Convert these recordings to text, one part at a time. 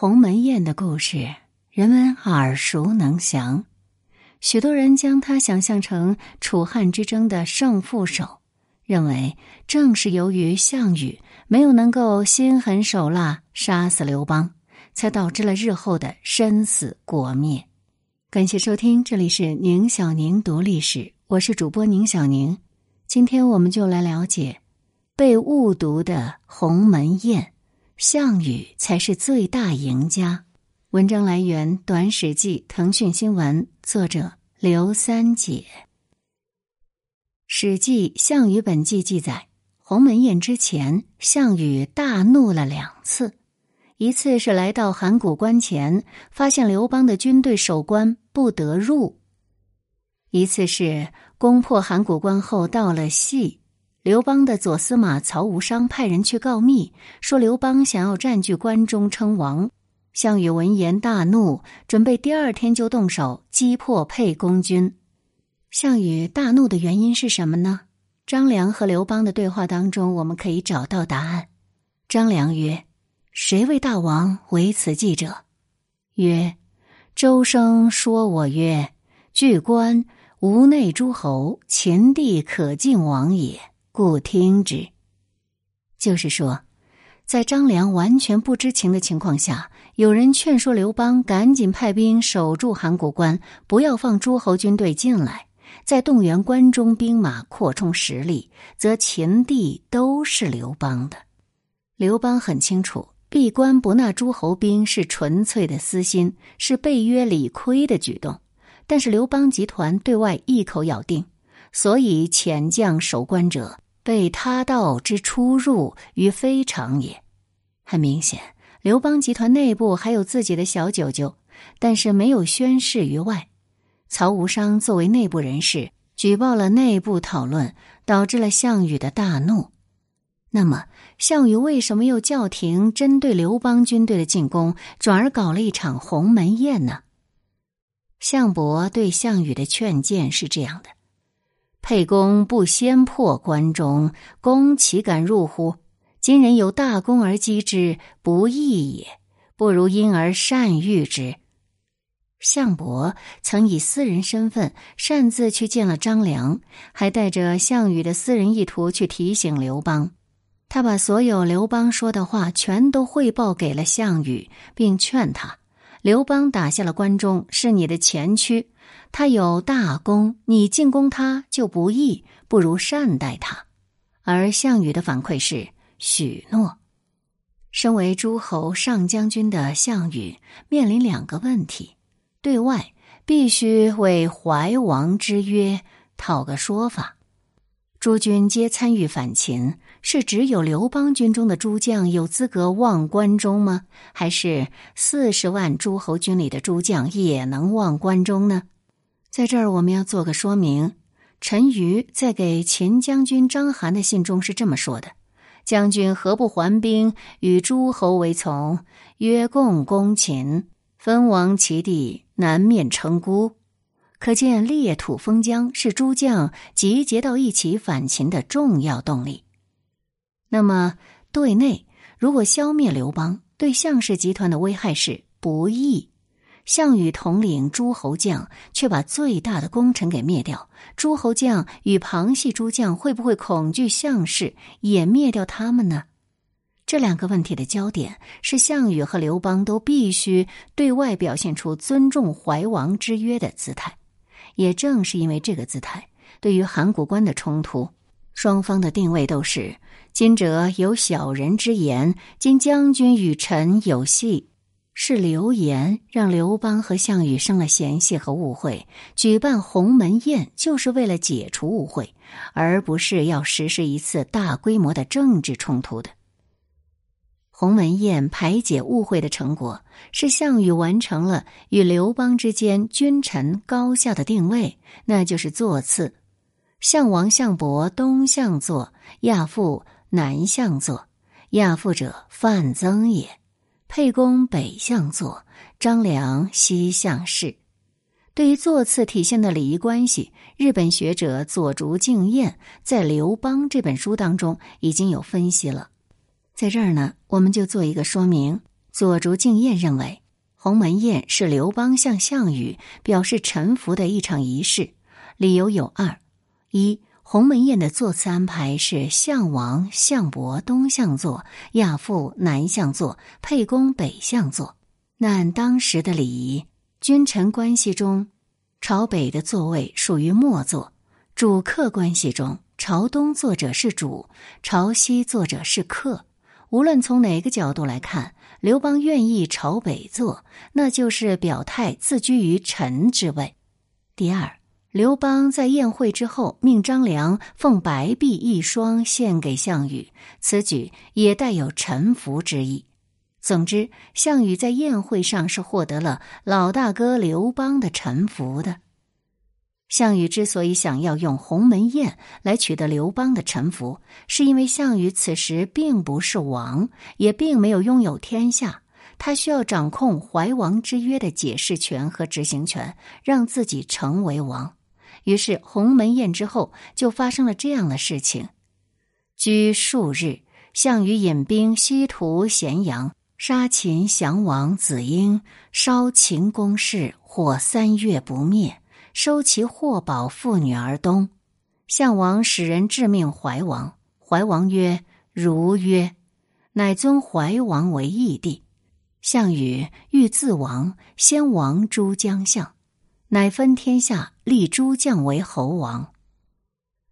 鸿门宴的故事，人们耳熟能详。许多人将它想象成楚汉之争的胜负手，认为正是由于项羽没有能够心狠手辣杀死刘邦，才导致了日后的身死国灭。感谢收听，这里是宁小宁读历史，我是主播宁小宁。今天我们就来了解被误读的鸿门宴。项羽才是最大赢家。文章来源《短史记》，腾讯新闻，作者刘三姐。《史记·项羽本纪》记载，鸿门宴之前，项羽大怒了两次。一次是来到函谷关前，发现刘邦的军队守关不得入；一次是攻破函谷关后到了谥。刘邦的左司马曹无伤派人去告密，说刘邦想要占据关中称王。项羽闻言大怒，准备第二天就动手击破沛公军。项羽大怒的原因是什么呢？张良和刘邦的对话当中，我们可以找到答案。张良曰：“谁为大王为此计者？”曰：“周生说我曰：‘据关无内诸侯，秦地可尽王也。’”故听之，就是说，在张良完全不知情的情况下，有人劝说刘邦赶紧派兵守住函谷关，不要放诸侯军队进来，再动员关中兵马扩充实力，则秦地都是刘邦的。刘邦很清楚，闭关不纳诸侯兵是纯粹的私心，是背约理亏的举动。但是刘邦集团对外一口咬定，所以遣将守关者。被他道之出入于非常也。很明显，刘邦集团内部还有自己的小九九，但是没有宣示于外。曹无伤作为内部人士，举报了内部讨论，导致了项羽的大怒。那么，项羽为什么又叫停针对刘邦军队的进攻，转而搞了一场鸿门宴呢？项伯对项羽的劝谏是这样的。沛公不先破关中，公岂敢入乎？今人有大功而击之，不义也。不如因而善遇之。项伯曾以私人身份擅自去见了张良，还带着项羽的私人意图去提醒刘邦。他把所有刘邦说的话全都汇报给了项羽，并劝他：刘邦打下了关中，是你的前驱。他有大功，你进攻他就不义，不如善待他。而项羽的反馈是许诺。身为诸侯上将军的项羽面临两个问题：对外必须为怀王之约讨个说法。诸军皆参与反秦，是只有刘邦军中的诸将有资格望关中吗？还是四十万诸侯军里的诸将也能望关中呢？在这儿，我们要做个说明。陈馀在给秦将军章邯的信中是这么说的：“将军何不还兵与诸侯为从？约共攻秦，分王其地，南面称孤。”可见裂土封疆是诸将集结到一起反秦的重要动力。那么，对内如果消灭刘邦，对项氏集团的危害是不义。项羽统领诸侯将，却把最大的功臣给灭掉。诸侯将与旁系诸将会不会恐惧项氏，也灭掉他们呢？这两个问题的焦点是项羽和刘邦都必须对外表现出尊重怀王之约的姿态。也正是因为这个姿态，对于函谷关的冲突，双方的定位都是：今者有小人之言，今将军与臣有隙。是流言让刘邦和项羽生了嫌隙和误会，举办鸿门宴就是为了解除误会，而不是要实施一次大规模的政治冲突的。鸿门宴排解误会的成果是项羽完成了与刘邦之间君臣高下的定位，那就是座次：项王、项伯东向坐，亚父南向坐。亚父者，范增也。沛公北向坐，张良西向侍。对于座次体现的礼仪关系，日本学者佐竹敬彦在《刘邦》这本书当中已经有分析了。在这儿呢，我们就做一个说明：左竹敬彦认为，鸿门宴是刘邦向项羽表示臣服的一场仪式，理由有二：一，鸿门宴的座次安排是项王、项伯东向坐，亚父南向坐，沛公北向坐。那按当时的礼仪，君臣关系中，朝北的座位属于末座；主客关系中，朝东坐者是主，朝西坐者是客。无论从哪个角度来看，刘邦愿意朝北坐，那就是表态自居于臣之位。第二，刘邦在宴会之后命张良奉白璧一双献给项羽，此举也带有臣服之意。总之，项羽在宴会上是获得了老大哥刘邦的臣服的。项羽之所以想要用鸿门宴来取得刘邦的臣服，是因为项羽此时并不是王，也并没有拥有天下，他需要掌控怀王之约的解释权和执行权，让自己成为王。于是，鸿门宴之后就发生了这样的事情：居数日，项羽引兵西屠咸阳，杀秦降王子婴，烧秦宫室，火三月不灭。收其货宝妇女而东，项王使人致命怀王。怀王曰：“如曰。”乃尊怀王为义帝。项羽欲自王，先王诸将相，乃分天下，立诸将为侯王。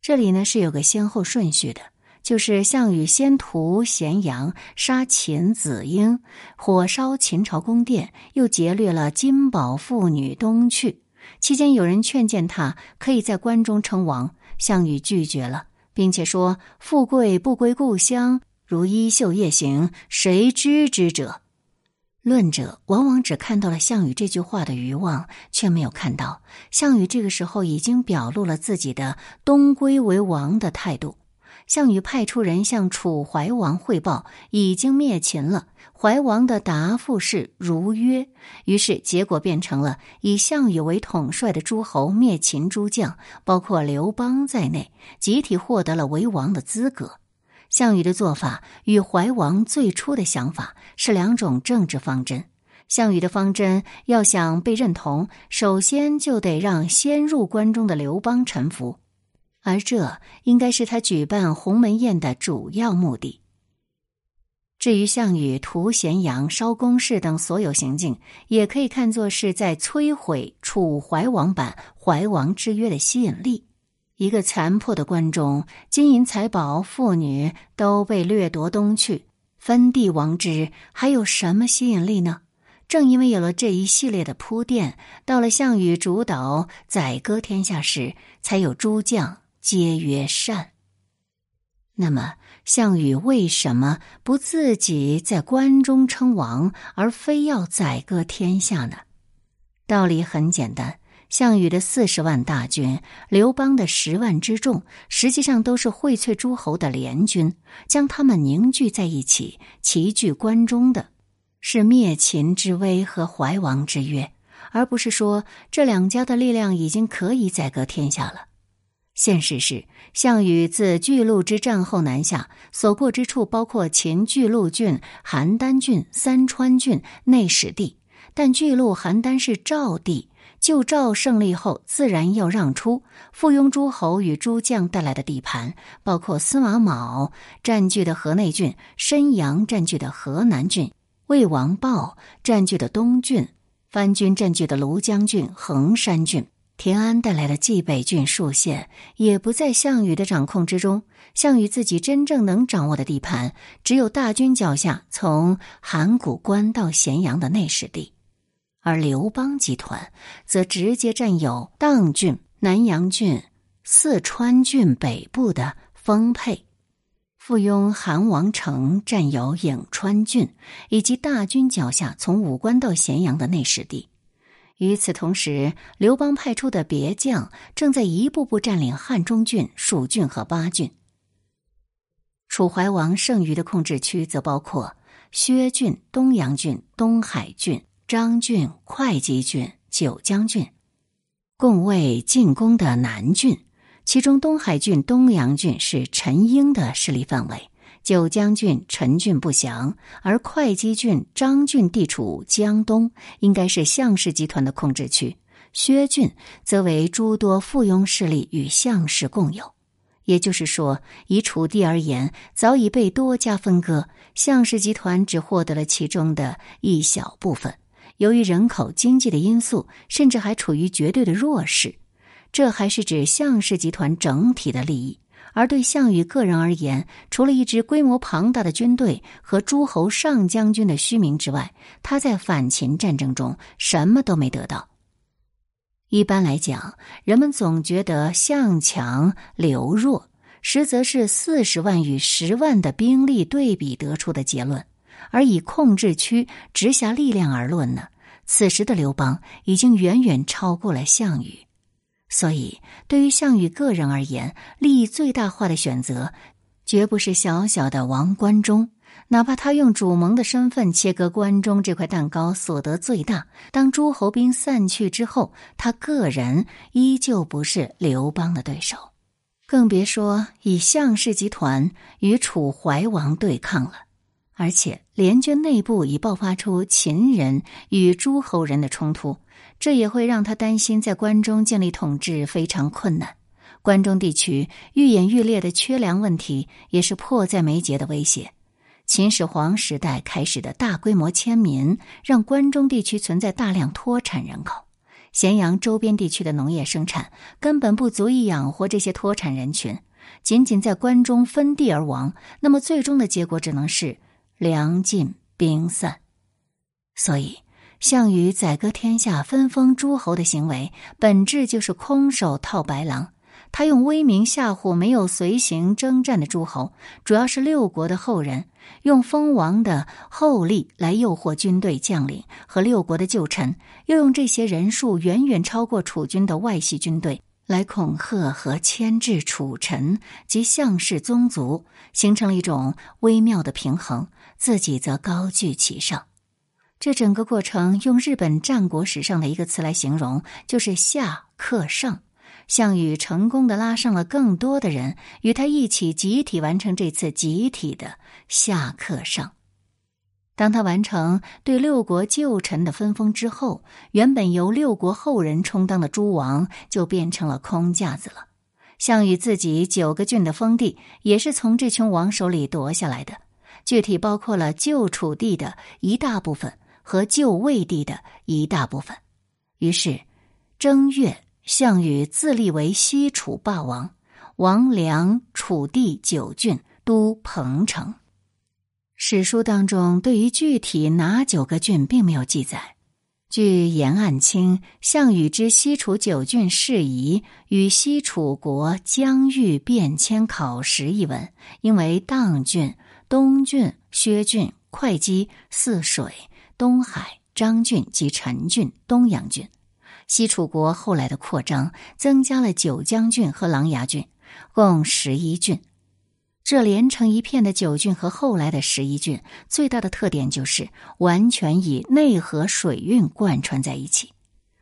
这里呢是有个先后顺序的，就是项羽先屠咸阳，杀秦子婴，火烧秦朝宫殿，又劫掠了金宝妇女东去。期间，有人劝谏他可以在关中称王，项羽拒绝了，并且说：“富贵不归故乡，如衣袖夜行，谁知之者？”论者往往只看到了项羽这句话的余望，却没有看到项羽这个时候已经表露了自己的东归为王的态度。项羽派出人向楚怀王汇报，已经灭秦了。怀王的答复是如约，于是结果变成了以项羽为统帅的诸侯灭秦诸将，包括刘邦在内，集体获得了为王的资格。项羽的做法与怀王最初的想法是两种政治方针。项羽的方针要想被认同，首先就得让先入关中的刘邦臣服。而这应该是他举办鸿门宴的主要目的。至于项羽屠咸阳、烧宫室等所有行径，也可以看作是在摧毁楚怀王版怀王之约的吸引力。一个残破的关中，金银财宝、妇女都被掠夺东去，分地王之，还有什么吸引力呢？正因为有了这一系列的铺垫，到了项羽主导宰割天下时，才有诸将。皆曰善。那么，项羽为什么不自己在关中称王，而非要宰割天下呢？道理很简单：项羽的四十万大军，刘邦的十万之众，实际上都是荟萃诸侯的联军。将他们凝聚在一起，齐聚关中的，是灭秦之威和怀王之约，而不是说这两家的力量已经可以宰割天下了。现实是，项羽自巨鹿之战后南下，所过之处包括秦巨鹿郡、邯郸郡、三川郡、内史地。但巨鹿、邯郸是赵地，就赵胜利后，自然要让出附庸诸侯与诸将带来的地盘，包括司马卯占据的河内郡、申阳占据的河南郡、魏王豹占据的东郡、番军占据的庐江郡、衡山郡。田安带来的冀北郡数县也不在项羽的掌控之中。项羽自己真正能掌握的地盘，只有大军脚下从函谷关到咸阳的内史地，而刘邦集团则直接占有砀郡、南阳郡、四川郡北部的丰沛，附庸韩王城占有颍川郡，以及大军脚下从武关到咸阳的内史地。与此同时，刘邦派出的别将正在一步步占领汉中郡、蜀郡和巴郡。楚怀王剩余的控制区则包括薛郡、东阳郡、东海郡、张郡、会稽郡、九江郡，共为进攻的南郡。其中，东海郡、东阳郡是陈英的势力范围，九江郡陈郡不详，而会稽郡张郡地处江东，应该是项氏集团的控制区。薛郡则为诸多附庸势力与项氏共有。也就是说，以楚地而言，早已被多家分割，项氏集团只获得了其中的一小部分。由于人口、经济的因素，甚至还处于绝对的弱势。这还是指项氏集团整体的利益。而对项羽个人而言，除了一支规模庞大的军队和诸侯上将军的虚名之外，他在反秦战争中什么都没得到。一般来讲，人们总觉得项强刘弱，实则是四十万与十万的兵力对比得出的结论。而以控制区直辖力量而论呢，此时的刘邦已经远远超过了项羽。所以，对于项羽个人而言，利益最大化的选择，绝不是小小的王关中。哪怕他用主盟的身份切割关中这块蛋糕，所得最大。当诸侯兵散去之后，他个人依旧不是刘邦的对手，更别说以项氏集团与楚怀王对抗了。而且联军内部已爆发出秦人与诸侯人的冲突，这也会让他担心在关中建立统治非常困难。关中地区愈演愈烈的缺粮问题，也是迫在眉睫的威胁。秦始皇时代开始的大规模迁民，让关中地区存在大量脱产人口。咸阳周边地区的农业生产根本不足以养活这些脱产人群，仅仅在关中分地而亡，那么最终的结果只能是粮尽兵散。所以，项羽宰割天下、分封诸侯的行为，本质就是空手套白狼。他用威名吓唬没有随行征战的诸侯，主要是六国的后人；用封王的厚利来诱惑军队将领和六国的旧臣；又用这些人数远远超过楚军的外系军队来恐吓和牵制楚臣及项氏宗族，形成了一种微妙的平衡，自己则高居其上。这整个过程，用日本战国史上的一个词来形容，就是下克上。项羽成功的拉上了更多的人，与他一起集体完成这次集体的下克上。当他完成对六国旧臣的分封之后，原本由六国后人充当的诸王就变成了空架子了。项羽自己九个郡的封地也是从这群王手里夺下来的，具体包括了旧楚地的一大部分和旧魏地的一大部分。于是，正月。项羽自立为西楚霸王，王梁楚地九郡，都彭城。史书当中对于具体哪九个郡并没有记载。据严案清《项羽之西楚九郡事宜与西楚国疆域变迁考实》一文，因为砀郡、东郡、薛郡、会稽、泗水、东海、张郡及陈郡、东阳郡。西楚国后来的扩张，增加了九江郡和琅琊郡，共十一郡。这连成一片的九郡和后来的十一郡，最大的特点就是完全以内河水运贯穿在一起。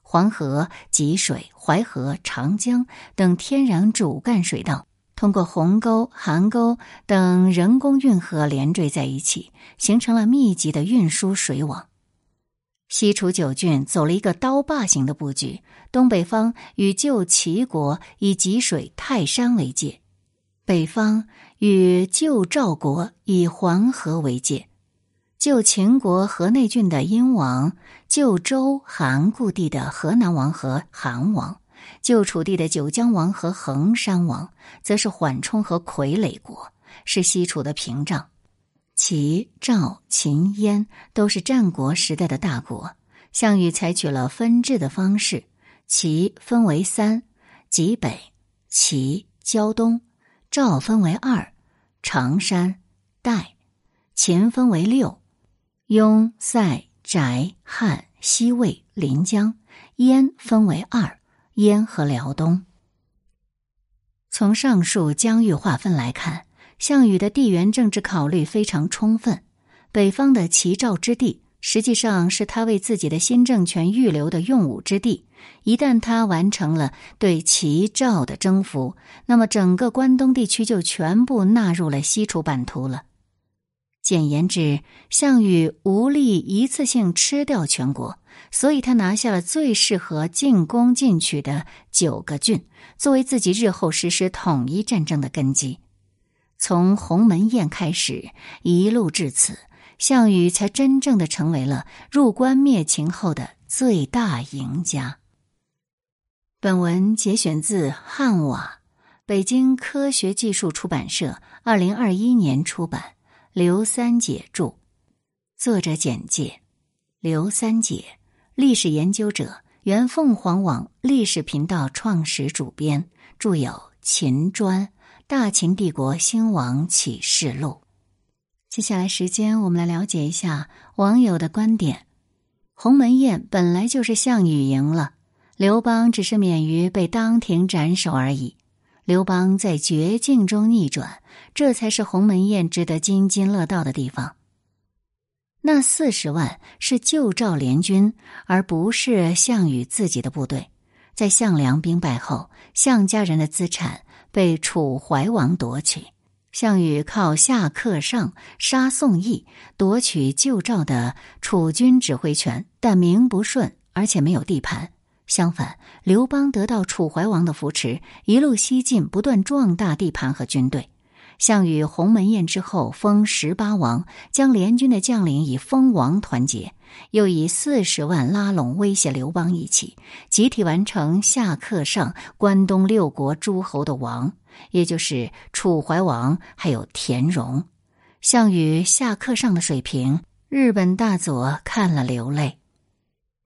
黄河、济水、淮河、长江等天然主干水道，通过鸿沟、邗沟等人工运河连缀在一起，形成了密集的运输水网。西楚九郡走了一个刀把形的布局，东北方与旧齐国以济水、泰山为界，北方与旧赵国以黄河为界。旧秦国河内郡的殷王，旧周韩故地的河南王和韩王，旧楚地的九江王和衡山王，则是缓冲和傀儡国，是西楚的屏障。齐、赵、秦、燕都是战国时代的大国。项羽采取了分治的方式，齐分为三：极北、齐、胶东；赵分为二：常山、代；秦分为六：雍、塞、翟、汉、西魏、临江；燕分为二：燕和辽东。从上述疆域划分来看。项羽的地缘政治考虑非常充分，北方的齐赵之地实际上是他为自己的新政权预留的用武之地。一旦他完成了对齐赵的征服，那么整个关东地区就全部纳入了西楚版图了。简言之，项羽无力一次性吃掉全国，所以他拿下了最适合进攻进取的九个郡，作为自己日后实施统一战争的根基。从鸿门宴开始，一路至此，项羽才真正的成为了入关灭秦后的最大赢家。本文节选自汉瓦，北京科学技术出版社，二零二一年出版。刘三姐著，作者简介：刘三姐，历史研究者，原凤凰网历史频道创始主编，著有《秦砖》《大秦帝国兴亡启示录》。接下来时间，我们来了解一下网友的观点。鸿门宴本来就是项羽赢了，刘邦只是免于被当庭斩首而已。刘邦在绝境中逆转，这才是鸿门宴值得津津乐道的地方。那四十万是救赵联军，而不是项羽自己的部队。在项梁兵败后，项家人的资产被楚怀王夺取，项羽靠下克上杀宋义，夺取救赵的楚军指挥权，但名不顺，而且没有地盘。相反，刘邦得到楚怀王的扶持，一路西进，不断壮大地盘和军队。项羽鸿门宴之后封十八王，将联军的将领以封王团结，又以四十万拉拢威胁刘邦一起，集体完成下克上关东六国诸侯的王，也就是楚怀王还有田荣。项羽下克上的水平，日本大佐看了流泪。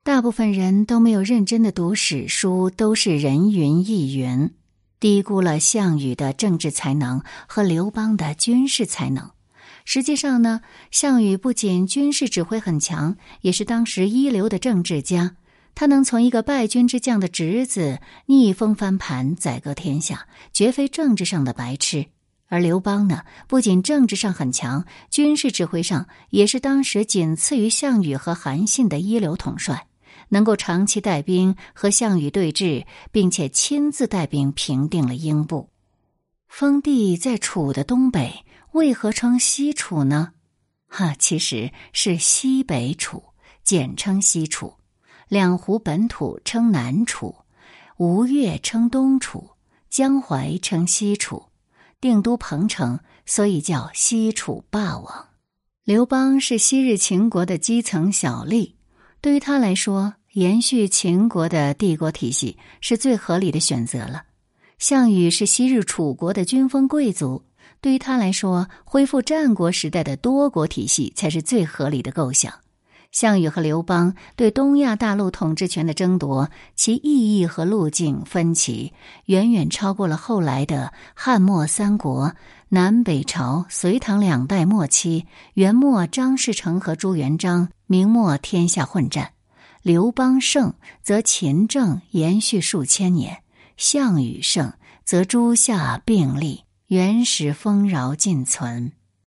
大部分人都没有认真的读史书，都是人云亦云，低估了项羽的政治才能和刘邦的军事才能。实际上呢，项羽不仅军事指挥很强，也是当时一流的政治家。他能从一个败军之将的侄子逆风翻盘，宰割天下，绝非政治上的白痴。而刘邦呢，不仅政治上很强，军事指挥上也是当时仅次于项羽和韩信的一流统帅。能够长期带兵和项羽对峙，并且亲自带兵平定了英布。封地在楚的东北，为何称西楚呢？哈，其实是西北楚，简称西楚。两湖本土称南楚，吴越称东楚，江淮称西楚，定都彭城，所以叫西楚霸王。刘邦是昔日秦国的基层小吏。对于他来说，延续秦国的帝国体系是最合理的选择了。项羽是昔日楚国的军封贵族，对于他来说，恢复战国时代的多国体系才是最合理的构想。项羽和刘邦对东亚大陆统治权的争夺，其意义和路径分歧，远远超过了后来的汉末三国、南北朝、隋唐两代末期、元末张士诚和朱元璋。明末天下混战，刘邦胜则秦政延续数千年；项羽胜则诸夏并立，原始丰饶尽存。